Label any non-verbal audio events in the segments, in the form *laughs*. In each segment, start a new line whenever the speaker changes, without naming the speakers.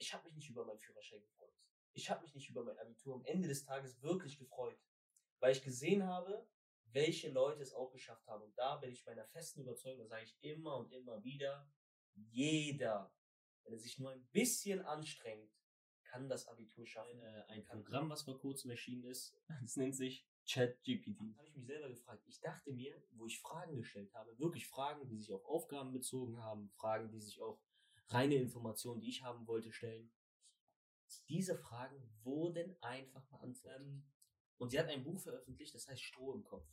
ich habe mich nicht über meinen Führerschein gefreut. Ich habe mich nicht über mein Abitur am Ende des Tages wirklich gefreut, weil ich gesehen habe, welche Leute es auch geschafft haben. Und da bin ich meiner festen Überzeugung, das sage ich immer und immer wieder, jeder, wenn er sich nur ein bisschen anstrengt, kann das Abitur schaffen.
Ein, äh, ein Programm, was vor kurzem erschienen ist, *laughs* das nennt sich ChatGPT.
habe ich mich selber gefragt. Ich dachte mir, wo ich Fragen gestellt habe, wirklich Fragen, die sich auf Aufgaben bezogen haben, Fragen, die sich auf reine Informationen, die ich haben wollte, stellen. Diese Fragen wurden einfach beantwortet. Und sie hat ein Buch veröffentlicht, das heißt Stroh im Kopf.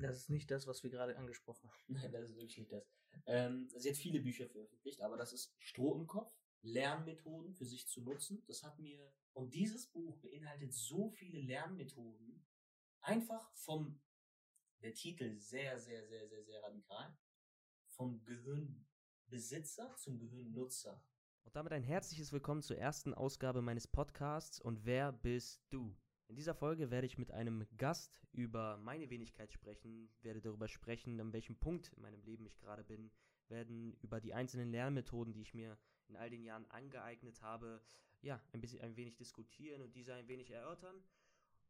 Das ist nicht das, was wir gerade angesprochen haben. *laughs*
Nein, das ist wirklich nicht das. Ähm, sie hat viele Bücher veröffentlicht, aber das ist Stroh im Kopf, Lernmethoden für sich zu nutzen. Das hat mir, und dieses Buch beinhaltet so viele Lernmethoden, einfach vom, der Titel sehr, sehr, sehr, sehr, sehr radikal, vom Gehirnbesitzer zum Gehirnnutzer.
Und damit ein herzliches Willkommen zur ersten Ausgabe meines Podcasts und wer bist du? In dieser Folge werde ich mit einem Gast über meine Wenigkeit sprechen, werde darüber sprechen, an welchem Punkt in meinem Leben ich gerade bin, werden über die einzelnen Lernmethoden, die ich mir in all den Jahren angeeignet habe, ja, ein bisschen ein wenig diskutieren und diese ein wenig erörtern.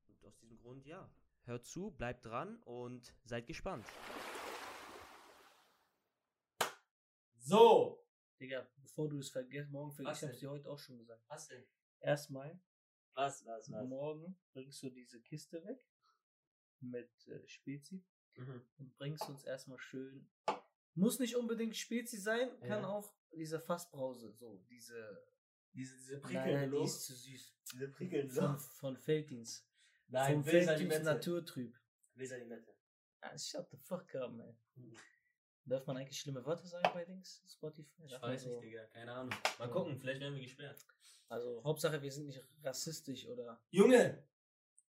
Und aus diesem Grund, ja, hört zu, bleibt dran und seid gespannt.
So!
Digga, bevor du es vergisst, morgen vergisst, ich hab's dir heute auch schon gesagt.
Was denn?
Erstmal,
Was, was, was?
morgen bringst du diese Kiste weg mit äh, Spezi
Mhm.
und bringst uns erstmal schön. Muss nicht unbedingt Spezi sein, kann
Ja.
auch diese Fassbrause, so diese.
Diese, diese prickelnde
nein, die ist zu süß.
Diese prickelnde
Von, von Felddienst.
Nein,
Vom Felddienst. Naturtrüb.
Wilsa Limette.
Ah, shut the fuck up, man. Darf man eigentlich schlimme Wörter sagen bei Dings? Spotify?
Ich
Darf man
weiß
so-
nicht, Digga. Keine Ahnung. Mal gucken, vielleicht werden wir gesperrt.
Also, Hauptsache, wir sind nicht rassistisch oder.
Junge!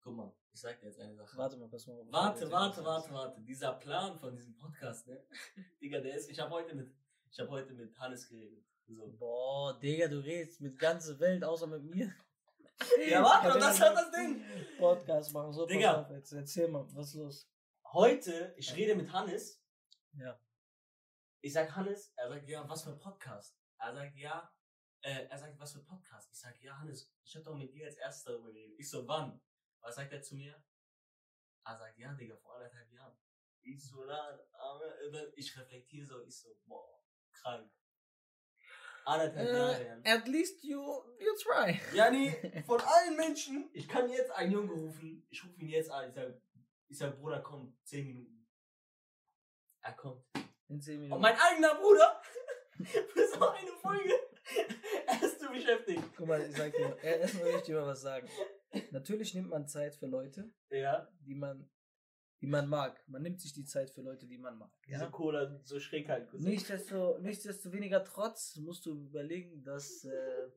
Guck mal, ich sag dir jetzt eine Sache.
Warte mal, pass mal. auf.
Warte, warte, warte, warte. Dieser Plan von diesem Podcast, ne? *laughs* Digga, der ist. Ich habe heute mit. Ich habe heute mit Hannes geredet. So.
Boah, Digga, du redest mit ganzer Welt, außer mit mir. *laughs*
Ja, warte,
Ja,
das ist das Ding.
Podcast machen. So,
Digga.
auf, jetzt erzähl mal, was ist los?
Heute, ich rede mit Hannes.
Ja.
Ich sag Hannes, er sagt, ja, was für ein Podcast? Er sagt, ja, äh, er sagt, was für ein Podcast? Ich sag, ja, Hannes, ich hab doch mit dir als erstes darüber geredet. Ich so, wann? Was sagt er zu mir? Er sagt, ja, Digga, vor anderthalb Jahren. Ich so, na, aber, ich reflektiere so, ich so, boah, krank. Anderthalb Jahre.
Äh, at least you, you try. *laughs*
Ja, nee, *laughs* von allen Menschen, ich kann jetzt einen Junge rufen, ich rufe ihn jetzt an, ich sag, ich sag, Bruder, komm, 10 Minuten. Er kommt.
In 10
Und
Minuten.
mein eigener Bruder, *laughs* für so eine Folge, er ist zu beschäftigt.
Guck mal, ich sag dir, erstmal will ich dir mal was sagen. Natürlich nimmt man Zeit für Leute,
Ja,
die man, die man mag. Man nimmt sich die Zeit für Leute, die man mag.
diese
Ja?
Cola so schräg halt gesagt.
Nichtsdesto, nichtsdestoweniger trotz musst du überlegen, dass. Äh,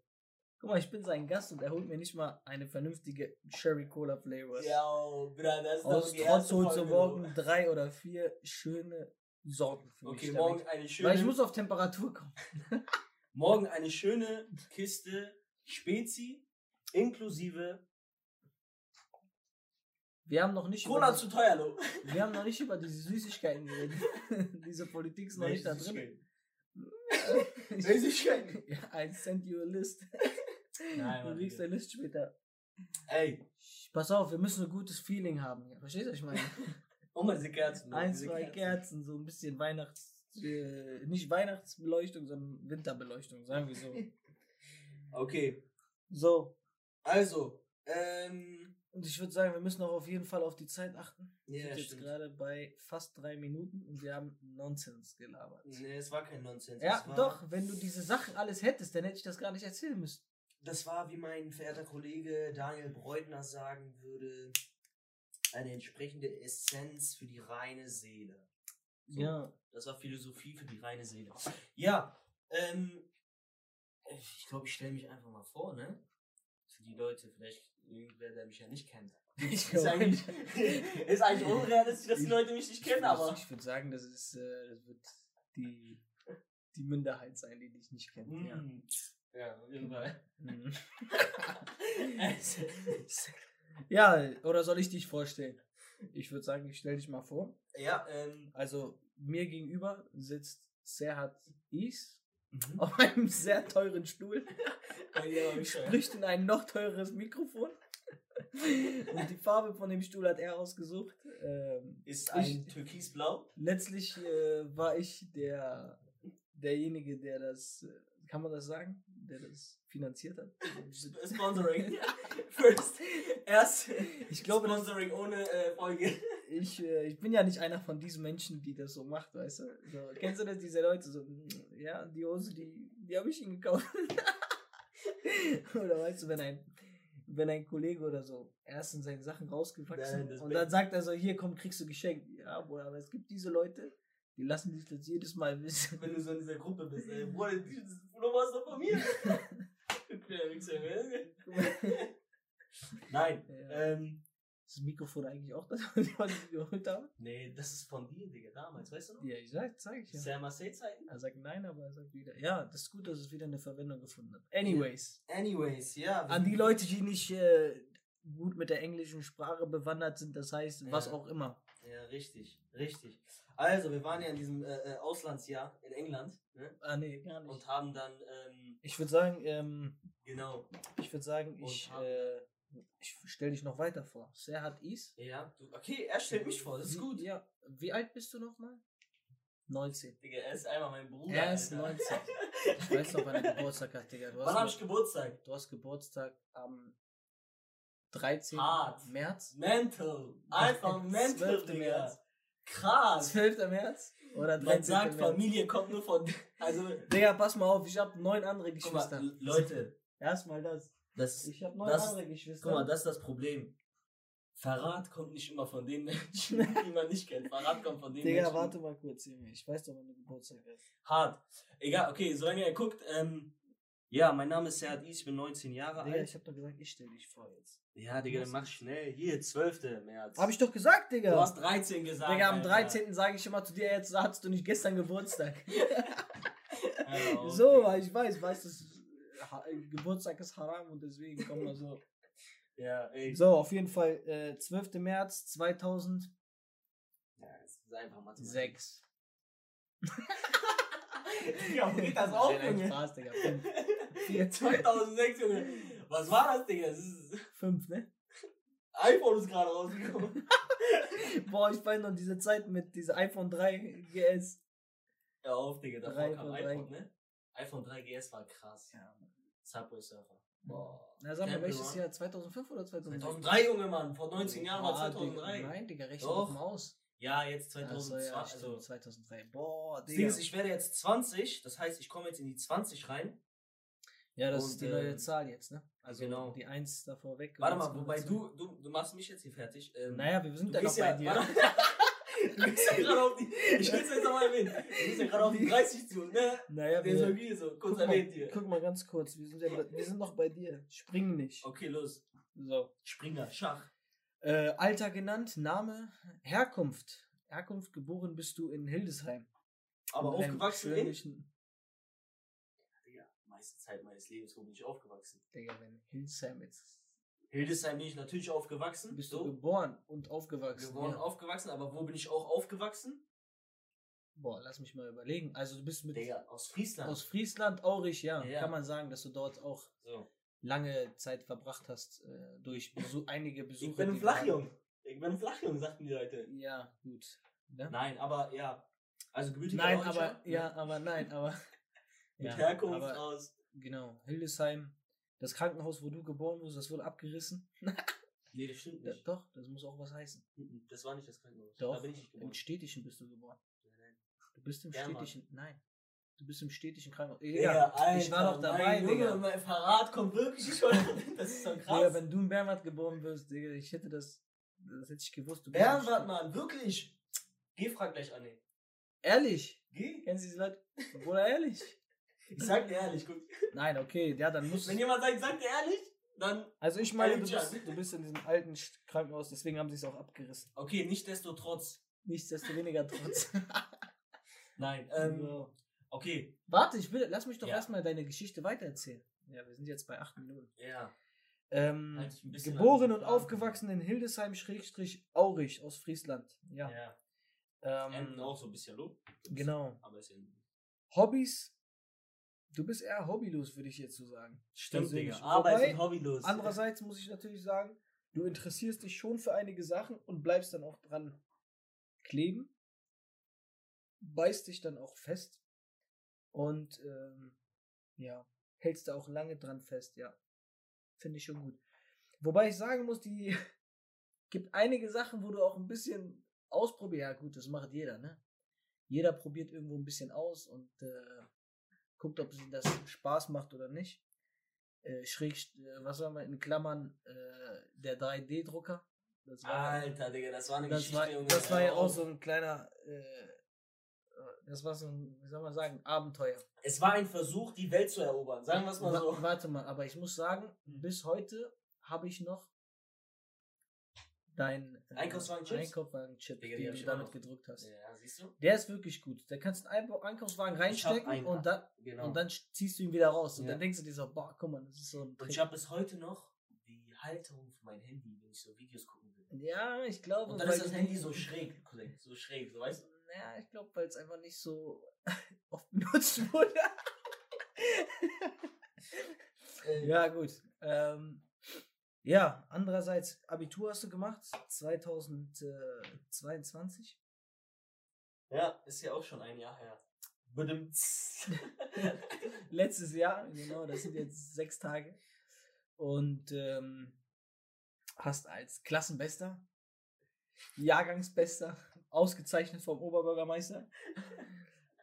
guck mal, ich bin sein Gast und er holt mir nicht mal eine vernünftige Cherry Cola Flavor.
Ja, oh, Bruder, das ist
Aus Trotz holst du morgen drei oder vier schöne Sorten für
Okay,
mich.
morgen
damit-
eine
Weil ich
schöne,
muss auf Temperatur kommen. *laughs*
morgen eine schöne Kiste Spezi, inklusive
Wir haben noch nicht
Cola
über,
zu teuer, lo. *laughs*
wir haben noch nicht über diese Süßigkeiten geredet. *laughs* diese Politik ist noch nicht da drin.
Süßigkeiten.
ja, I send you a list.
Nein,
du kriegst
Digga.
eine List später.
Ey,
Pass auf, wir müssen ein gutes Feeling haben. Verstehst du, was ich meine?
Oh mal diese Kerzen.
Ein,
diese
zwei Kerzen, so ein bisschen Weihnachts... Äh, nicht Weihnachtsbeleuchtung, sondern Winterbeleuchtung, sagen wir so. *laughs*
Okay,
So,
also, ähm,
und ich würde sagen, wir müssen auch auf jeden Fall auf die Zeit achten. Wir
Ja,
sind jetzt
stimmt.
gerade bei fast drei Minuten und wir haben Nonsens gelabert.
nee, es war kein Nonsens.
Ja, doch, wenn du diese Sachen alles hättest, dann hätte ich das gar nicht erzählen müssen.
Das war, wie mein verehrter Kollege Daniel Breutner sagen würde, eine entsprechende Essenz für die reine Seele. So.
Ja.
Das war Philosophie für die reine Seele. Ja, ähm, ich glaube, ich stelle mich einfach mal vor, ne? Für die Leute, vielleicht irgendwer, der mich ja nicht kennt. *laughs*
Ich
ist, eigentlich, *laughs* ist eigentlich unrealistisch, dass die Leute mich nicht kennen, aber.
Ich würde sagen, das ist, äh, das wird die, die Minderheit sein, die dich nicht kennt. Ja.
Mm. Ja, auf jeden Fall.
Mhm. *laughs* ja, oder soll ich dich vorstellen? Ich würde sagen, ich stelle dich mal vor.
ja, ähm,
Also mir gegenüber sitzt Serhat Is.
Mhm.
auf einem sehr teuren Stuhl, *laughs*
ich schon.
spricht in ein noch teures Mikrofon. Und die Farbe von dem Stuhl hat er ausgesucht. Ähm,
Ist
Ich-
ein türkisblau.
letztlich äh, war ich der derjenige, der das, äh, kann man das sagen, der das finanziert hat. *laughs*
Sponsoring. *laughs* First. Erst
Ich glaube, das,
Sponsoring ohne äh, Folge.
ich, äh, ich bin ja nicht einer von diesen Menschen, die das so macht, weißt du? So, kennst du das, diese Leute so, ja, die Hose, die, die habe ich ihm gekauft. *laughs* oder weißt du, wenn ein, wenn ein Kollege oder so erst in seinen Sachen rausgewachsen
Nein, das
und dann sagt er so, hier komm, kriegst du geschenkt. Ja, Bruder, aber es gibt diese Leute, die lassen dich das jedes Mal wissen.
Wenn du so in dieser Gruppe bist, ey, Bruder, dieses Pullover ist doch von mir. *laughs* Ne? *laughs* Nein,
Ja.
ähm,
Ist das Mikrofon eigentlich auch das, *laughs* was ich geholt habe?
nee, das ist von dir, Digga, damals, weißt du noch?
Ja, ich sag, sag ich ja.
Sehr Marseille-Zeiten.
Er sagt nein, aber er sagt wieder. Ja, das ist gut, dass es wieder eine Verwendung gefunden hat. Anyways,
Anyways, ja.
an die Leute, die nicht äh, gut mit der englischen Sprache bewandert sind, das heißt, was
Ja.
auch immer.
Richtig, richtig. Also, wir waren ja in diesem äh, äh, Auslandsjahr in England ne?
Ah, nee, gar nicht.
und haben dann, ähm,
Ich würde sagen, ähm,
genau,
ich würde sagen, ich, äh, ich stelle dich noch weiter vor. Serhat Is.
ja, du, okay, er stellt mich vor, das ist gut.
Ja. Wie alt bist du nochmal? 19.
Digga, er ist einmal mein Bruder.
Er ist
Alter.
19. *laughs* Ich weiß noch, wann er Geburtstag hat, Digga. Du
Wann habe ich Geburtstag?
du hast Geburtstag am 13.
Hart.
März.
Mental. *laughs* Einfach mental,
12.
Digga.
März.
Krass.
12. März? Oder 13.
Man sagt,
März?
Familie kommt nur von. Also,
Digga, pass mal auf, ich habe neun andere
mal,
Geschwister.
L- Leute,
Erstmal das.
das,
Ich habe neun
Das-
andere Geschwister.
guck mal, das ist das Problem. Verrat kommt nicht immer von den Menschen, die man nicht kennt. Verrat kommt von den
Digga,
Menschen.
warte mal kurz, Junge. Ich weiß doch, wann du Geburtstag hast.
Hart. Egal, okay, solange er guckt, ähm, ja, mein Name ist Serhat Is, ich bin 19 Jahre
Digga,
alt.
ich hab doch gesagt, ich stell dich vor jetzt.
Ja, Digga, dann mach schnell. Hier, 12. März.
Hab ich doch gesagt, Digga.
Du hast 13 gesagt.
Digga, am 13. sage ich immer zu dir, jetzt hattest du nicht gestern Geburtstag. *laughs* so, weil ich weiß, weißt du, Geburtstag ist haram und deswegen komm mal so.
Ja, ey.
So, auf jeden Fall, äh, 12. März 2000.
Ja, es einfach mal
6. *laughs*
Digga, *laughs* geht das auf, Junge?
Spaß, Digga.
2006, *laughs* Junge. Was war das, Digga? Das ist
Fünf, ne?
iPhone ist gerade rausgekommen. *laughs*
Boah, ich weiß noch diese Zeit mit dieser iPhone 3 GS.
Ja, auf, Digga. Davor kam iPhone, ne? iPhone 3 GS war krass.
Ja.
Subway Surfer. Mhm. Boah.
Na, sag mal, welches Jahr? 2005 oder 2006?
2003, Junge, Mann. Vor 19 Jahren war 2003.
Nein, Digga, rechne
doch.
doch mal aus.
Ja, jetzt
Ach so,
2002.
ja,
also,
stimmt, 2003. Boah, Digga.
ist, ich werde jetzt 20. Das heißt, ich komme jetzt in die 20 rein.
Ja, das
Und,
ist die neue
ähm,
Zahl jetzt, ne? Also
genau.
die 1 davor weg.
Warte mal, wobei du, du, du machst mich jetzt hier fertig. Ähm,
Naja, wir sind ja noch bei dir. *laughs*
du gehst ja gerade auf die, ich will es jetzt nochmal erwähnen, du gehst ja gerade auf die *laughs* 30 zu, ne?
Naja, wir,
ist okay so, kurz erwähnt hier.
guck mal ganz kurz. Wir sind, ja, wir sind noch bei dir. Spring nicht.
Okay, los.
So.
Springer, Schach.
Äh, Alter genannt, Name, Herkunft. Herkunft, geboren bist du in Hildesheim.
Aber
In
aufgewachsen in? Digga, meiste Zeit meines Lebens, wo bin ich aufgewachsen?
Digga, wenn Hildesheim jetzt.
Hildesheim bin ich natürlich aufgewachsen.
Bist du
so,
geboren und aufgewachsen?
geboren,
ja.
aufgewachsen, aber wo bin ich auch aufgewachsen?
Boah, lass mich mal überlegen. Also du bist mit
Digga, aus Friesland.
aus Friesland, Aurich, ja.
Ja.
Kann man sagen, dass du dort auch
so.
Lange Zeit verbracht hast äh, durch Besu einige Besuche.
Ich bin ein. Flachjung. Ich bin ein Flachjung, sagten die Leute.
Ja, gut. Ne?
Nein, aber ja. Also gebürtiger
Nein,
Deutscher,
aber
ne?
ja, aber nein, aber *laughs*
Mit
ja,
Herkunft
aber,
aus.
genau. Hildesheim, das Krankenhaus, wo du geboren wurdest, das wurde abgerissen. *laughs*
Nee, das stimmt
Ja,
nicht.
doch, das muss auch was heißen.
Mhm, Das war nicht das Krankenhaus.
Doch,
Da bin ich nicht
im
geboren.
städtischen bist du geboren.
Nein, nein.
Du bist im
Bernward.
städtischen, nein. Du bist im städtischen Krankenhaus. Ja, ich war
Alter,
doch dabei,
mein Junge,
Digga.
Mein Verrat kommt wirklich schon. *laughs* Das ist so krass.
Digga, wenn du in Bernward geboren wirst, Digga, ich hätte das, das hätte ich gewusst. Du
Bernward, Mann, wirklich. Geh, frag gleich Anne.
Ehrlich?
Geh.
Kennen Sie diese Leute? Bruder, ehrlich? *laughs*
Ich sag dir ehrlich, guck.
Nein, okay, ja, dann muss
Wenn jemand sagt, sag dir ehrlich, dann.
Also ich meine, du bist, du bist in diesem alten Krankenhaus, deswegen haben sie es auch abgerissen.
Okay, nichtsdestotrotz.
Nichtsdestoweniger trotz. *laughs*
Nein, ähm,
so.
Okay.
Warte, ich will, lass mich doch
Ja.
erstmal deine Geschichte weitererzählen. Ja, wir sind jetzt bei acht Minuten.
Ja.
Ähm,
Halt
geboren und aufgewachsen in Hildesheim-Aurich aus Friesland. Ja.
Ja.
Ähm,
auch so ein bisschen low.
Genau.
Aber ist ja.
Hobbys? Du bist eher hobbylos, würde ich jetzt so sagen.
Stimmt. Digga. Arbeit
Wobei,
und hobbylos.
Andererseits muss ich natürlich sagen, du interessierst dich schon für einige Sachen und bleibst dann auch dran kleben, beißt dich dann auch fest und ähm, ja, hältst da auch lange dran fest, ja. Finde ich schon gut. Wobei ich sagen muss, die *laughs* gibt einige Sachen, wo du auch ein bisschen ausprobierst. Ja, gut, das macht jeder, ne? Jeder probiert irgendwo ein bisschen aus und äh, guckt, ob sie das Spaß macht oder nicht. Äh, schräg, äh, was soll man in Klammern, äh, der 3D-Drucker. Das
Alter, Digga, das war eine
das
Geschichte,
war, das war ja auch so ein kleiner, äh, das war so ein, wie soll man sagen, Abenteuer.
Es war ein Versuch, die Welt zu erobern. Sagen wir es mal
Wa-
so.
Warte mal, aber ich muss sagen, bis heute habe ich noch dein äh? Einkaufswagen-Chip,
die
den du damit
noch.
gedruckt hast.
Ja, siehst du?
Der ist wirklich gut. Da kannst du einen Einkaufswagen reinstecken und dann,
Genau.
und dann ziehst du ihn wieder raus. Und
Ja.
dann denkst du dir so, boah, guck mal, das ist so ein
Und
Trick.
ich habe bis heute noch die Halterung für mein Handy, wenn ich so Videos gucken will.
Ja, ich glaube,
Und dann ist das Handy so *laughs* schräg, so schräg, so weißt du?
Ja, ich glaube, weil es einfach nicht so *laughs* oft benutzt wurde.
Äh,
Ja, gut. Ähm, ja, andererseits, Abitur hast du gemacht, 2022.
Ja, ist ja auch schon ein Jahr her. *laughs*
Letztes Jahr, genau, das sind jetzt sechs Tage. Und ähm, hast als Klassenbester, Jahrgangsbester, ausgezeichnet vom Oberbürgermeister,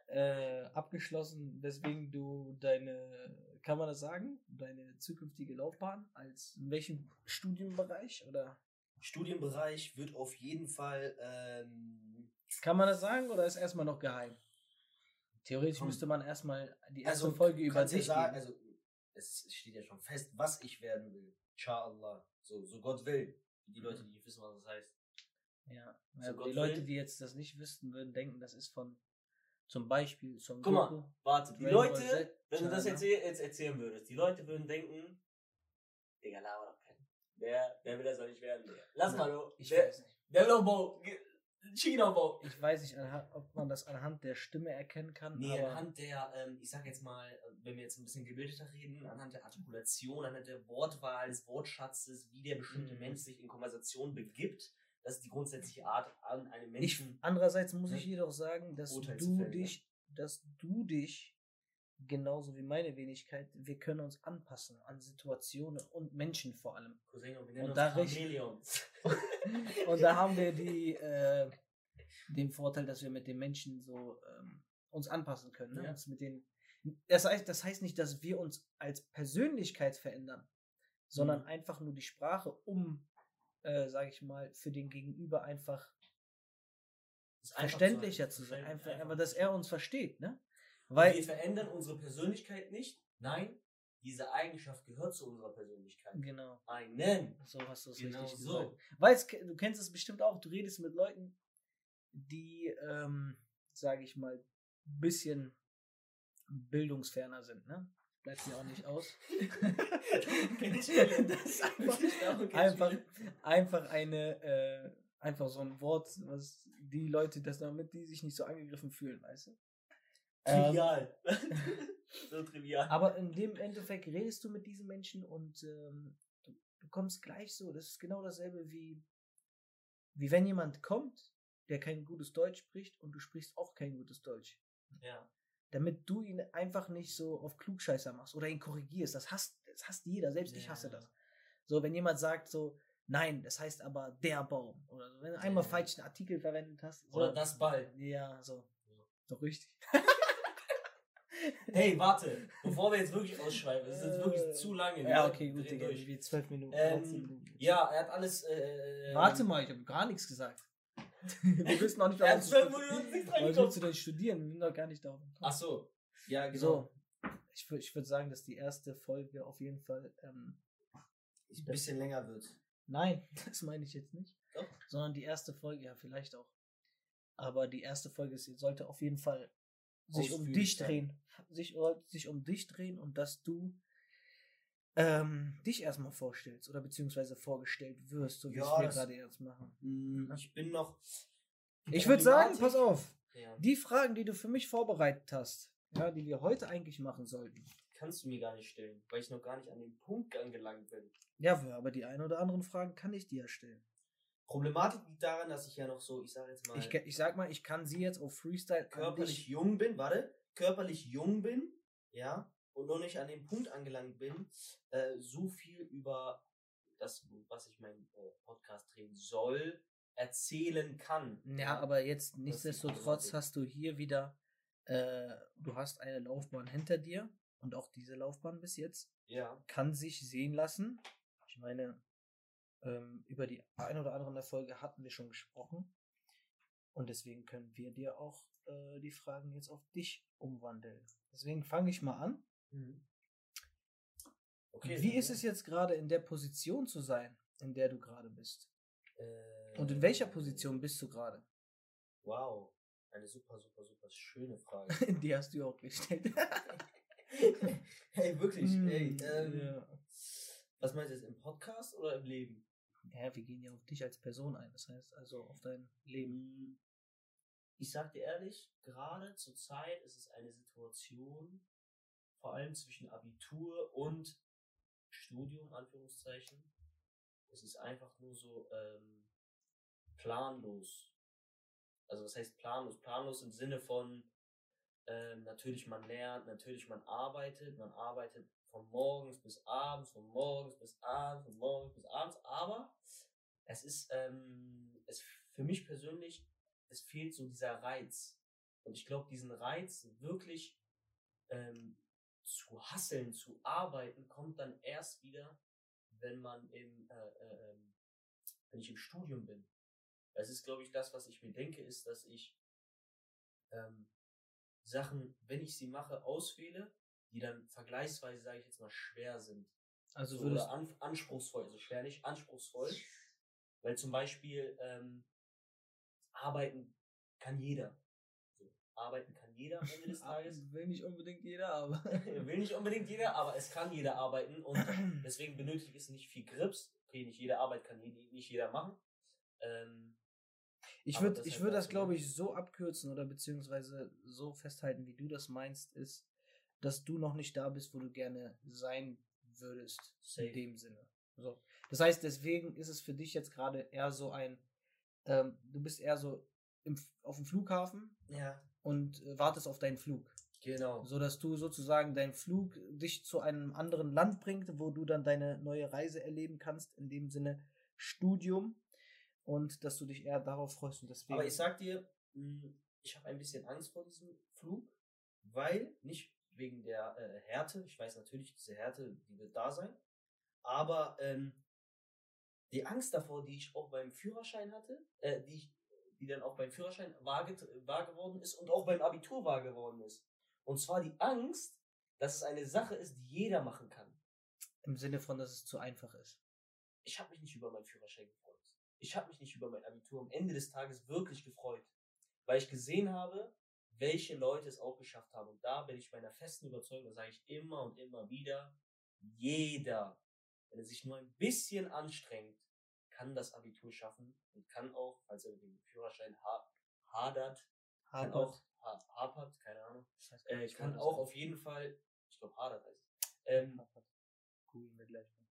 äh, abgeschlossen, weswegen du deine, kann man das sagen, deine zukünftige Laufbahn als in welchem Studienbereich oder
Studienbereich wird auf jeden Fall ähm,
kann man das sagen oder ist erstmal noch geheim? Theoretisch
Komm.
müsste man erstmal die erste
also
Folge über dich
sagen,
geben.
also es steht ja schon fest, was ich werden will. Inshallah. So, so Gott will.
Die Leute, die nicht wissen, was das heißt.
Ja,
So
ja
Gott
die Leute,
will.
die jetzt das nicht wüssten, würden denken, das ist von zum Beispiel Son
Guck mal. Warte, die Leute,
Z,
wenn du das jetzt, jetzt erzählen würdest, die Leute würden denken, Digga, laber doch keinen. Der, der will das doch nicht werden, Digga. Lass mal, du.
Ich
der,
weiß nicht.
der Bau. China-Bau.
Ich weiß nicht, ob man das anhand der Stimme erkennen kann.
Nee, anhand der, ähm, ich sag jetzt mal, wenn wir jetzt ein bisschen gebildeter reden, anhand der Artikulation, anhand der Wortwahl, des Wortschatzes, wie der bestimmte
Mhm.
Mensch sich in Konversation begibt, das ist die grundsätzliche Art an einem
ich,
Menschen.
andererseits muss
ne,
ich jedoch sagen, dass du dich, dass du dich genauso wie meine Wenigkeit, wir können uns anpassen an Situationen und Menschen vor allem.
Cousin, und wir nennen
Und
uns
da. *laughs* Und da haben wir die, äh, den Vorteil, dass wir mit den Menschen so ähm, uns anpassen können. Ne?
Ja.
Uns mit den, das, heißt, das heißt nicht, dass wir uns als Persönlichkeit verändern, sondern
Mhm.
einfach nur die Sprache, um, äh, sage ich mal, für den Gegenüber einfach verständlicher zu sein. Einfach, einfach, dass er uns versteht. Ne? Weil,
wir verändern unsere Persönlichkeit nicht. Nein, diese Eigenschaft gehört zu unserer Persönlichkeit.
genau,
Einen.
so hast du es
Genau
richtig
so.
gesagt. Du kennst es bestimmt auch, du redest mit Leuten, die, ähm, sage ich mal, ein bisschen bildungsferner sind, ne? Bleibt mir auch nicht aus. *laughs* einfach, einfach, einfach eine, äh, einfach so ein Wort, was die Leute, das damit die sich nicht so angegriffen fühlen, weißt du? Ähm,
Trivial. so trivial.
aber in dem Endeffekt redest du mit diesen Menschen und ähm, du, du kommst gleich so. Das ist genau dasselbe wie, wie wenn jemand kommt, der kein gutes Deutsch spricht und du sprichst auch kein gutes Deutsch.
Ja.
Damit du ihn einfach nicht so auf Klugscheißer machst oder ihn korrigierst. Das hasst, das hasst jeder, selbst ich
Ja.
hasse das. So, wenn jemand sagt so, nein, das heißt aber der Baum. Oder so, wenn du einmal
Ja.
falschen Artikel verwendet hast. So,
Oder das Ball.
Ja, so. So richtig.
Hey, warte. Bevor wir jetzt wirklich ausschweifen, das ist jetzt wirklich
Äh,
zu lange.
Ja, okay, gut, Digga.
durch.
Wie zwölf Minuten. 13
Ähm,
Minuten.
ja, er hat alles. Äh,
Warte mal, ich habe gar nichts gesagt. *laughs* Wir wissen noch nicht, was
nicht
Was willst du denn studieren? Wir sind doch gar nicht da.
Ach so. Ja, genau.
So, ich würde ich würd sagen, dass die erste Folge auf jeden Fall. Ähm,
ein bisschen länger wird.
nein, *laughs* das meine ich jetzt nicht.
Doch.
Sondern die erste Folge, ja, vielleicht auch. Aber die erste Folge ist, sollte auf jeden Fall sich um dich drehen. Sich, sich um dich drehen und dass du ähm, dich erstmal vorstellst oder beziehungsweise vorgestellt wirst, so wie
Ja,
wir gerade jetzt machen.
Hm, Ich bin noch.
Ich würde sagen, pass auf,
Ja.
die Fragen, die du für mich vorbereitet hast, ja, die wir heute eigentlich machen sollten.
Kannst du mir gar nicht stellen, weil ich noch gar nicht an den Punkt angelangt bin.
Ja, aber die ein oder anderen Fragen kann ich dir ja stellen.
Problematik liegt daran, dass ich ja noch so, ich sage jetzt mal,
Ich, ich sag mal, ich kann sie jetzt auf Freestyle
körperlich jung bin, warte, körperlich jung bin, ja, und noch nicht an dem Punkt angelangt bin, äh, so viel über das, was ich mein äh, Podcast drehen soll, erzählen kann.
Ja, aber jetzt nichtsdestotrotz hast du hier wieder, äh, du hast eine Laufbahn hinter dir und auch diese Laufbahn bis jetzt
Ja,
kann sich sehen lassen. Ich meine, ähm, über die ein oder anderen Erfolge hatten wir schon gesprochen und deswegen können wir dir auch äh, die Fragen jetzt auf dich umwandeln. Deswegen fange ich mal an.
Okay.
Wie ist es jetzt gerade in der Position zu sein, in der du gerade bist?
Äh,
Und in welcher Position bist du gerade?
Wow, eine super, super, super schöne Frage. *laughs*
Die hast du auch gestellt. *laughs*
hey, wirklich,
Mm,
ey, ähm,
ja.
was meinst du jetzt, im Podcast oder im Leben?
ja, wir gehen ja auf dich als Person ein. Das heißt also auf dein Leben.
Mm, Ich sag dir ehrlich, gerade zur Zeit ist es eine Situation, vor allem zwischen Abitur und Studium, Anführungszeichen. Es ist einfach nur so ähm, planlos. Also was heißt planlos? Planlos im Sinne von ähm, natürlich man lernt, natürlich man arbeitet, man arbeitet von morgens bis abends, von morgens bis abends, von morgens bis abends, aber es ist ähm, es für mich persönlich, es fehlt so dieser Reiz. Und ich glaube, diesen Reiz wirklich ähm, zu hasseln, zu arbeiten, kommt dann erst wieder, wenn man im, äh, äh, ähm, wenn ich im Studium bin. Das ist, glaube ich, das, was ich mir denke, ist, dass ich ähm, Sachen, wenn ich sie mache, auswähle, die dann vergleichsweise, sage ich jetzt mal, schwer sind.
Also
So, oder an, anspruchsvoll, also schwer nicht, anspruchsvoll. Weil zum Beispiel ähm, arbeiten kann jeder. So, arbeiten kann jeder am Ende des *laughs* Tages.
will nicht unbedingt jeder, aber. *laughs*
Will nicht unbedingt jeder, aber es kann jeder arbeiten und *clears throat* deswegen benötigt es nicht viel Grips. Okay, nicht jede Arbeit kann nicht jeder machen. Ähm,
Ich würde
das
ich
halt
würd das, glaube ich, so abkürzen oder beziehungsweise so festhalten, wie du das meinst, ist, dass du noch nicht da bist, wo du gerne sein würdest.
Safe.
In dem Sinne. So. Das heißt, deswegen ist es für dich jetzt gerade eher so ein, ähm, du bist eher so im, auf dem Flughafen
ja,
und äh, wartest auf deinen Flug.
genau.
So dass du sozusagen dein Flug dich zu einem anderen Land bringt, wo du dann deine neue Reise erleben kannst, in dem Sinne Studium. Und dass du dich eher darauf freust und deswegen.
Aber ich sag dir, mh, ich habe ein bisschen Angst vor diesem Flug, weil, nicht wegen der äh, Härte, ich weiß natürlich, diese Härte, die wird da sein, aber ähm, die Angst davor, die ich auch beim Führerschein hatte, äh, die, ich, die dann auch beim Führerschein wahr, wahr geworden ist und auch beim Abitur wahr geworden ist. Und zwar die Angst, dass es eine Sache ist, die jeder machen kann.
Im Sinne von, dass es zu einfach ist.
ich habe mich nicht über meinen Führerschein gefreut. Ich habe mich nicht über mein Abitur am Ende des Tages wirklich gefreut, weil ich gesehen habe, welche Leute es auch geschafft haben. Und da bin ich meiner festen Überzeugung, das sage ich immer und immer wieder, jeder, wenn er sich nur ein bisschen anstrengt, kann das Abitur schaffen und kann auch, falls er mit dem Führerschein ha hadert, kann
Hapert.
auch ha hapert, keine Ahnung, äh, kann auch auf jeden Fall, ich glaube hadert heißt ähm,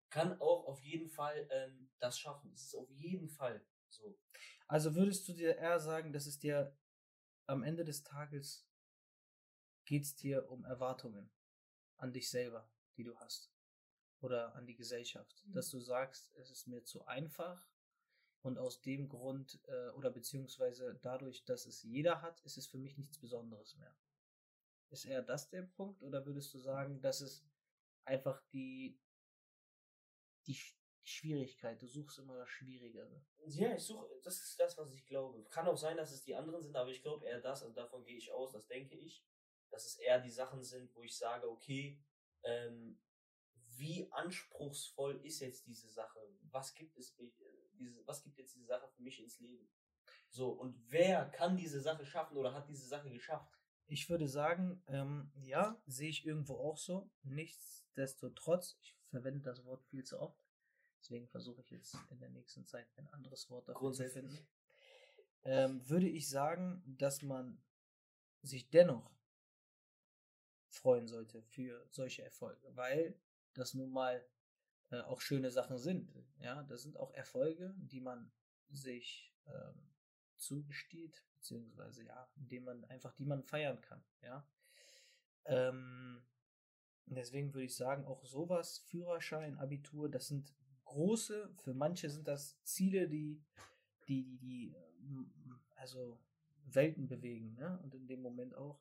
kann auch auf jeden Fall ähm, das schaffen. Es ist auf jeden Fall so.
Also würdest du dir eher sagen, dass es dir am Ende des Tages geht es dir um Erwartungen an dich selber, die du hast? Oder an die Gesellschaft? Dass du sagst, es ist mir zu einfach und aus dem Grund äh, oder beziehungsweise dadurch, dass es jeder hat, ist es für mich nichts Besonderes mehr. Ist eher das der Punkt oder würdest du sagen, dass es einfach die, die, Sch- die Schwierigkeit, du suchst immer das Schwierigere?
Ja, ich suche, das ist das, was ich glaube. Kann auch sein, dass es die anderen sind, aber ich glaube eher das, und davon gehe ich aus, das denke ich, dass es eher die Sachen sind, wo ich sage, okay, ähm, wie anspruchsvoll ist jetzt diese Sache? Was gibt es, äh, diese, was gibt jetzt diese Sache für mich ins Leben? So, und wer kann diese Sache schaffen oder hat diese Sache geschafft?
Ich würde sagen, ähm, ja, sehe ich irgendwo auch so. Nichtsdestotrotz, ich verwende das Wort viel zu oft. Deswegen versuche ich jetzt in der nächsten Zeit ein anderes Wort dafür zu finden. Ähm, würde ich sagen, dass man sich dennoch freuen sollte für solche Erfolge, weil das nun mal äh, auch schöne Sachen sind. Ja, das sind auch Erfolge, die man sich ähm, zugesteht, beziehungsweise ja, indem man einfach die man feiern kann. Ja, ähm, deswegen würde ich sagen, auch sowas, Führerschein, Abitur, das sind große, für manche sind das Ziele, die, die, die, die ähm, also Welten bewegen, ne? Und in dem Moment auch.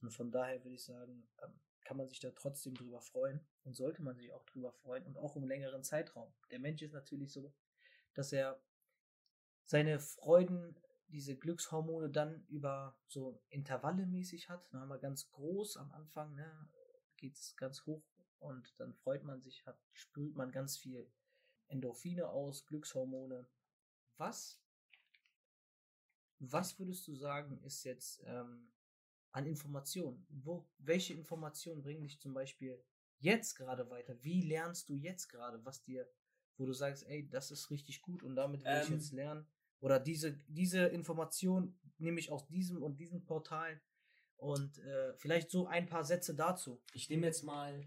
Und von daher würde ich sagen, ähm, kann man sich da trotzdem drüber freuen und sollte man sich auch drüber freuen und auch um längeren Zeitraum. Der Mensch ist natürlich so, dass er seine Freuden, diese Glückshormone dann über so Intervalle mäßig hat. Haben wir ganz groß am Anfang, ne, geht es ganz hoch und dann freut man sich, hat, spült man ganz viel Endorphine aus, Glückshormone. Was, was würdest du sagen, ist jetzt ähm, an Informationen? Wo, welche Informationen bringen dich zum Beispiel jetzt gerade weiter? Wie lernst du jetzt gerade, was dir, wo du sagst, ey, das ist richtig gut und damit will ich
Ähm.
jetzt lernen? Oder diese, diese Information nehme ich aus diesem und diesem Portal und äh, vielleicht so ein paar Sätze dazu.
Ich nehme jetzt mal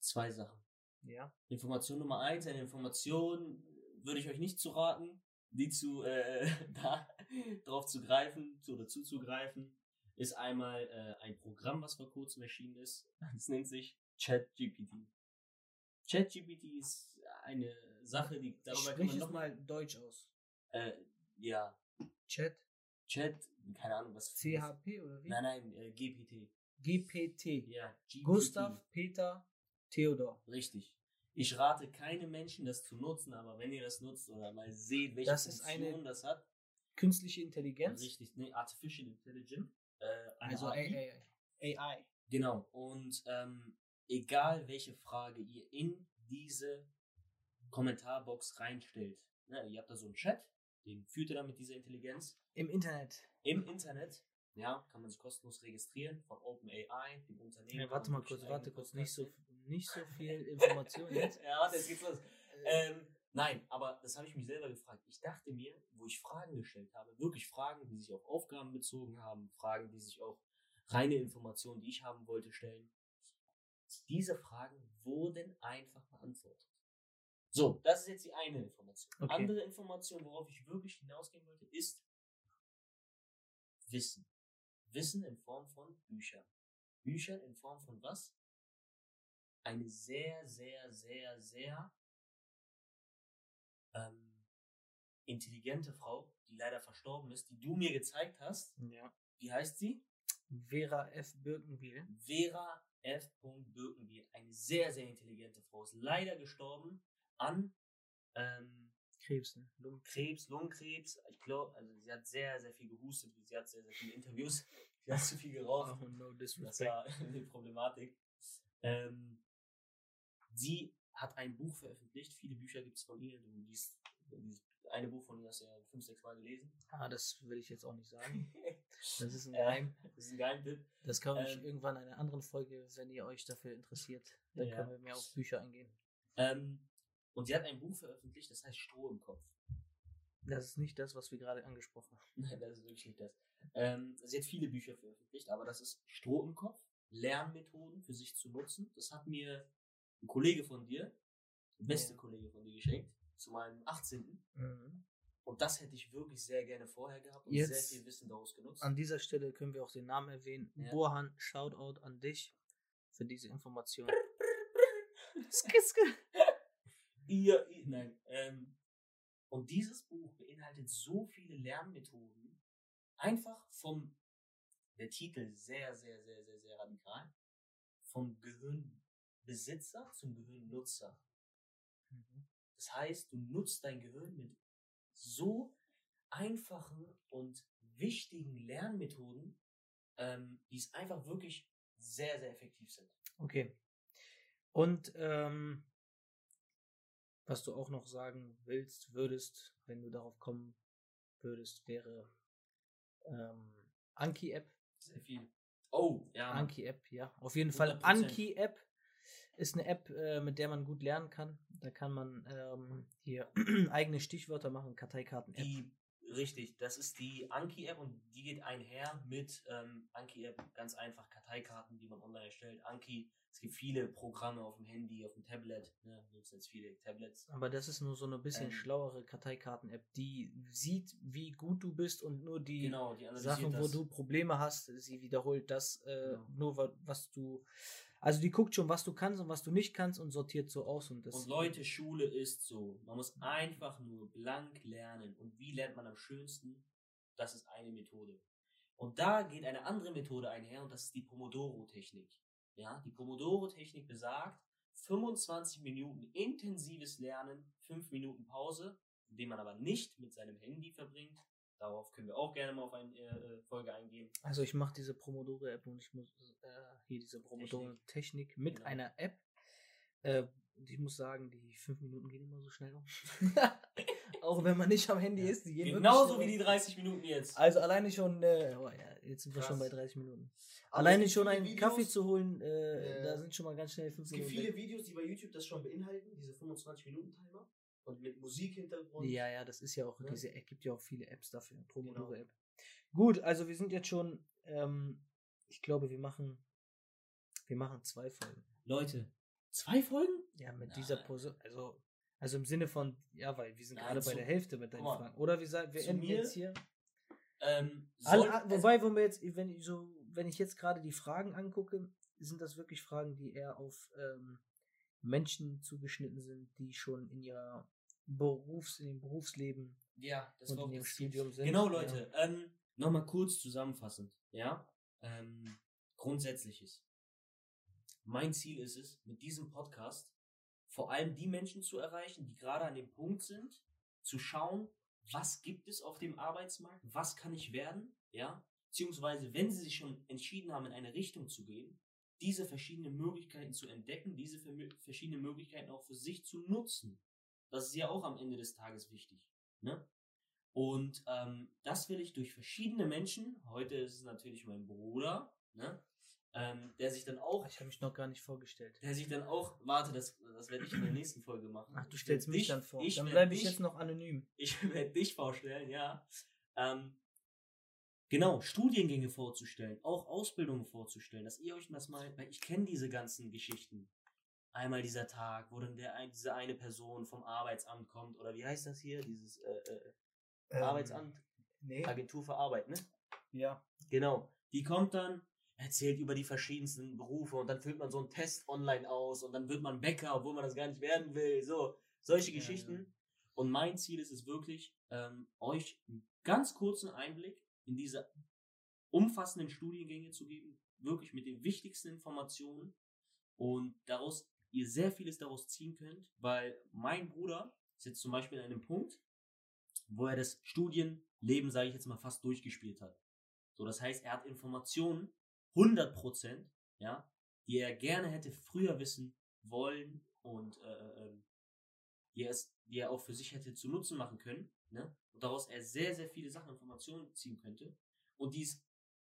zwei Sachen.
Ja.
Information Nummer eins, eine Information würde ich euch nicht zu raten, die zu äh, *laughs* da drauf zu greifen zu, oder zuzugreifen, ist einmal äh, ein Programm, was vor kurzem erschienen ist. *laughs* Es nennt sich ChatGPT. ChatGPT ist eine Sache, die darüber kann
Sprich
man
es
noch
mal Deutsch aus.
äh, ja
Chat,
Chat, keine Ahnung was.
CHP oder wie?
Nein, nein, äh, GPT.
GPT.
Ja, GPT.
Gustav, Peter, Theodor.
Richtig. Ich rate keine Menschen, das zu nutzen, aber wenn ihr das nutzt oder mal seht, welche
Das ist
Funktion
eine-
das hat,
Künstliche Intelligenz.
richtig, nee, Artificial Intelligence, äh,
Also
AI.
AI. AI.
Genau. Und ähm, egal welche Frage ihr in diese Kommentarbox reinstellt, ne, ihr habt da so einen Chat, den führt ihr dann mit dieser Intelligenz
Im Internet.
im Internet. Ja, kann man sich kostenlos registrieren von OpenAI, dem Unternehmen.
Ja, warte mal kurz, warte kurz. Nicht so, nicht so viel *laughs* Information jetzt.
ja, jetzt geht's los.
Äh,
Ähm, nein, aber das habe ich mich selber gefragt. Ich dachte mir, wo ich Fragen gestellt habe, wirklich Fragen, die sich auf Aufgaben bezogen haben, Fragen, die sich auf reine Informationen, die ich haben wollte, stellen. Diese Fragen wurden einfach beantwortet. So, das ist jetzt die eine Information.
Okay.
Andere Information, worauf ich wirklich hinausgehen wollte, ist Wissen. Wissen in Form von Büchern. Büchern in Form von was? Eine sehr, sehr, sehr, sehr ähm, intelligente Frau, die leider verstorben ist, die du mir gezeigt hast.
ja.
Wie heißt sie?
Vera F. Birkenbiel.
Vera F. Birkenbiel. Eine sehr, sehr intelligente Frau. Ist leider gestorben an ähm,
Krebs, ne? Lungen.
Krebs, Lungenkrebs. Ich glaube, also sie hat sehr, sehr viel gehustet. Sie hat sehr, sehr viele Interviews. *laughs* Sie hat zu viel geraucht.
Oh, no
Das war *laughs* eine Problematik. Ähm, sie hat ein Buch veröffentlicht. Viele Bücher gibt es von ihr. Du liest, dieses eine Buch von ihr hast du ja fünf, sechs Mal gelesen.
Ah, das will ich jetzt auch nicht sagen. *laughs* Das ist ein Geheim.
Das ist ein Geheimtipp.
Das kann ich
ähm,
irgendwann in einer anderen Folge, wenn ihr euch dafür interessiert, dann
Ja.
können wir mehr auf Bücher eingehen.
Ähm, und sie hat ein Buch veröffentlicht, das heißt Stroh im Kopf.
Das ist nicht das, was wir gerade angesprochen haben.
Nein, das ist wirklich nicht das. Ähm, sie hat viele Bücher veröffentlicht, aber das ist Stroh im Kopf, Lernmethoden für sich zu nutzen. Das hat mir ein Kollege von dir, der beste
Ja.
Kollege von dir geschenkt, zu meinem 18. Und das hätte ich wirklich sehr gerne vorher gehabt und
Jetzt-
sehr viel Wissen daraus genutzt.
An dieser Stelle können wir auch den Namen erwähnen.
Ja.
Burhan, Shoutout an dich für diese Information.
ihr, ihr, nein. Ähm, und dieses Buch beinhaltet so viele Lernmethoden, einfach vom, der Titel sehr, sehr, sehr, sehr, sehr radikal, vom Gehirnbesitzer zum Gehirnnutzer.
Mhm.
Das heißt, du nutzt dein Gehirn mit so einfachen und wichtigen Lernmethoden, ähm, die es einfach wirklich sehr, sehr effektiv sind.
Okay. Und ähm, was du auch noch sagen willst, würdest, wenn du darauf kommen würdest, wäre ähm, Anki-App.
Sehr viel. Oh, ja.
Anki-App, ja. Auf jeden Fall
100%.
Anki-App ist eine App, äh, mit der man gut lernen kann. Da kann man ähm, hier *clears throat* eigene Stichwörter machen, Karteikarten-App.
Richtig, das ist die Anki-App und die geht einher mit ähm, Anki-App, ganz einfach Karteikarten, die man online erstellt. Anki, es gibt viele Programme auf dem Handy, auf dem Tablet, ne, gibt jetzt viele Tablets.
Aber das ist nur so eine bisschen
Ähm.
schlauere Karteikarten-App, die sieht, wie gut du bist und nur die
Genau, die
Sachen, wo
das.
du Probleme hast, sie wiederholt das äh,
Genau.
nur, wa- was du. Also die guckt schon, was du kannst und was du nicht kannst und sortiert so aus und das.
Und Leute, Schule ist so. Man muss einfach nur blank lernen. Und wie lernt man am schönsten? Das ist eine Methode. Und da geht eine andere Methode einher und das ist die Pomodoro-Technik. Ja, die Pomodoro-Technik besagt 25 Minuten intensives Lernen, 5 Minuten Pause, den man aber nicht mit seinem Handy verbringt. Darauf können wir auch gerne mal auf eine äh, Folge eingehen.
Also ich mache diese Promodore-App und ich muss äh, hier diese Promodore-Technik mit
Genau.
einer App. Äh, und ich muss sagen, die fünf Minuten gehen immer so schnell um. *laughs* Auch wenn man nicht am Handy
Ja.
ist, die gehen
Genauso wie die
schnell
30 Minuten jetzt.
Also alleine schon, äh, oh ja, jetzt sind wir
Krass.
schon bei 30 Minuten.
Aber
alleine schon einen
Videos-
Kaffee zu holen, äh, da sind schon mal ganz schnell fünf
Es gibt
Minuten.
viele
weg.
Videos, die bei YouTube das schon beinhalten, diese 25-Minuten-Timer. Und mit Musikhintergrund.
Ja, ja, das ist ja auch,
Ne?
diese, es gibt ja auch viele Apps dafür, Promodore
Genau.
App. Gut, also wir sind jetzt schon, ähm, ich glaube, wir machen, wir machen zwei Folgen.
Leute, zwei Folgen?
Ja, mit
Nein.
dieser Pose, also, also im Sinne von, ja, weil wir sind
Nein,
gerade bei
zu-
der Hälfte mit deinen Fragen. Oder wir sagen, wir enden
mir
jetzt hier.
Ähm,
Alle,
soll-
a- wobei, wenn wir jetzt, wenn ich so, wenn ich jetzt gerade die Fragen angucke, sind das wirklich Fragen, die eher auf ähm, Menschen zugeschnitten sind, die schon in ihrer Berufs, in ihrem Berufsleben
ja, das
und in
Ziel.
Studium sind.
Genau,
Ja.
Leute. Ähm, Nochmal kurz zusammenfassend. Ja. Ähm, Grundsätzliches. Mein Ziel ist es, mit diesem Podcast vor allem die Menschen zu erreichen, die gerade an dem Punkt sind, zu schauen, was gibt es auf dem Arbeitsmarkt, was kann ich werden, ja, beziehungsweise wenn sie sich schon entschieden haben, in eine Richtung zu gehen, diese verschiedenen Möglichkeiten zu entdecken, diese verschiedenen Möglichkeiten auch für sich zu nutzen. Das ist ja auch am Ende des Tages wichtig. Ne? Und ähm, das will ich durch verschiedene Menschen, heute ist es natürlich mein Bruder, ne? ähm, der sich dann auch,
Ich habe mich noch gar nicht vorgestellt.
der sich dann auch, warte, das, das werde ich in der *clears throat* nächsten Folge machen.
Ach, du stellst mich
dich-
dann vor.
Ich
dann bleibe ich jetzt noch anonym.
ich *laughs* werde dich vorstellen, ja. Ähm, genau, Studiengänge vorzustellen, auch Ausbildungen vorzustellen, dass ihr euch das mal, weil ich kenne diese ganzen Geschichten. Einmal dieser Tag, wo dann der, diese eine Person vom Arbeitsamt kommt, oder wie heißt das hier? Dieses äh, äh,
Ähm,
Arbeitsamt,
Nee.
Agentur für Arbeit, ne?
Ja.
Genau. Die kommt dann, erzählt über die verschiedensten Berufe und dann füllt man so einen Test online aus und dann wird man Bäcker, obwohl man das gar nicht werden will. So, solche
Ja,
Geschichten.
ja.
Und mein Ziel ist es wirklich, ähm, euch einen ganz kurzen Einblick in diese umfassenden Studiengänge zu geben, wirklich mit den wichtigsten Informationen und daraus ihr sehr vieles daraus ziehen könnt, weil mein Bruder ist jetzt zum Beispiel an einem Punkt, wo er das Studienleben, sage ich jetzt mal, fast durchgespielt hat. So, das heißt, er hat Informationen, 100%, ja, die er gerne hätte früher wissen wollen und äh, ähm, die, er die er auch für sich hätte zu Nutzen machen können, ne? Und daraus er sehr, sehr viele Sachen, Informationen ziehen könnte und dies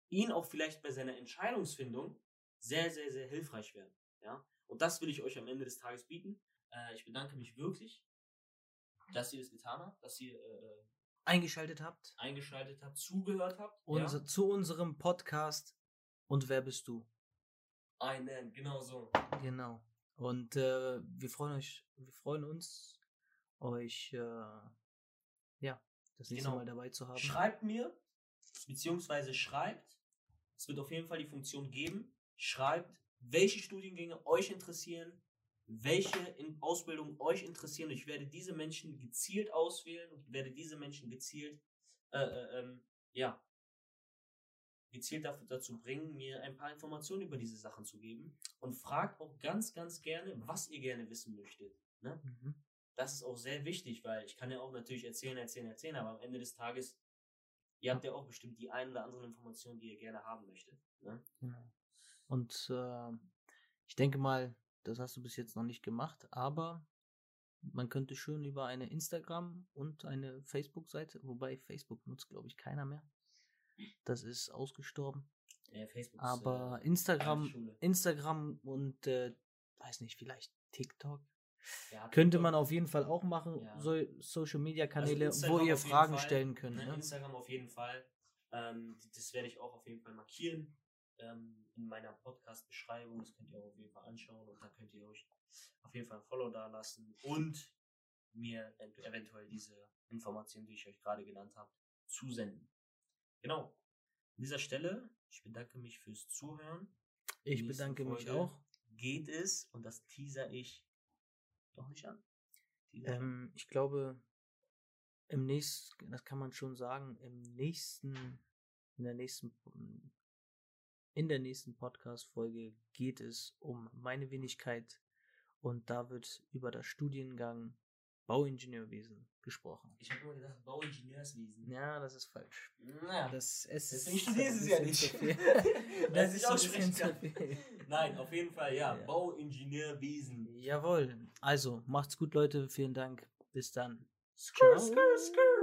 ihn auch vielleicht bei seiner Entscheidungsfindung sehr, sehr, sehr hilfreich werden, ja. Und das will ich euch am Ende des Tages bieten. Äh, ich bedanke mich wirklich, dass ihr das getan habt, dass ihr äh,
Eingeschaltet habt.
eingeschaltet habt, zugehört habt.
Unser, Zu unserem Podcast. Und wer bist du?
Einen, genau so.
Genau. Und äh, wir freuen euch, wir freuen uns, euch äh, ja, das nächste
Genau.
Mal dabei zu haben.
Schreibt mir, beziehungsweise schreibt, es wird auf jeden Fall die Funktion geben, schreibt, welche Studiengänge euch interessieren, welche in Ausbildung euch interessieren. Ich werde diese Menschen gezielt auswählen und werde diese Menschen gezielt, äh, äh, ähm, ja, gezielt dafür, dazu bringen, mir ein paar Informationen über diese Sachen zu geben. Und fragt auch ganz, ganz gerne, was ihr gerne wissen möchtet. Ne?
Mhm.
das ist auch sehr wichtig, weil ich kann ja auch natürlich erzählen, erzählen, erzählen, aber am Ende des Tages, ihr habt ja auch bestimmt die ein oder anderen Informationen, die ihr gerne haben möchtet. Ne?
Genau. Und äh, ich denke mal, das hast du bis jetzt noch nicht gemacht, aber man könnte schön über eine Instagram und eine Facebook-Seite, wobei Facebook nutzt, glaube ich, keiner mehr. Das ist ausgestorben.
Ja, Facebook
Aber
ist, äh,
Instagram. Instagram und äh, weiß nicht, vielleicht TikTok.
Ja,
Könnte man auf jeden Fall auch machen.
Ja.
So Social Media
Also
Kanäle, wo
Instagram
ihr Fragen
Fall,
stellen könnt.
Ne,
Ne?
Instagram auf jeden Fall. Ähm, das werde ich auch auf jeden Fall markieren ähm, in meiner Podcast-Beschreibung. Das könnt ihr auch auf jeden Fall anschauen und da könnt ihr euch auf jeden Fall ein Follow da lassen und mir ev- eventuell diese Informationen, die ich euch gerade genannt habe, zusenden. Genau. An dieser Stelle, ich bedanke mich fürs Zuhören.
Ich bedanke mich
Folge
auch.
Geht es, und das teaser ich doch nicht an. Teaser ich an.
Ähm, ich glaube, im nächsten, das kann man schon sagen, im nächsten, in der nächsten, in der nächsten Podcast-Folge geht es um meine Wenigkeit und da wird über das Studiengang Bauingenieurwesen gesprochen.
Ich habe immer gedacht, Bauingenieurswesen.
Ja, das ist falsch.
Naja,
Das es
Deswegen studierst du es ja nicht. *laughs*
das ist
kann.
viel.
Nein, auf jeden Fall, ja.
Ja.
Bauingenieurwesen.
Jawohl. Also, macht's gut, Leute. Vielen Dank. Bis dann.
Skrr, skrr, skrr.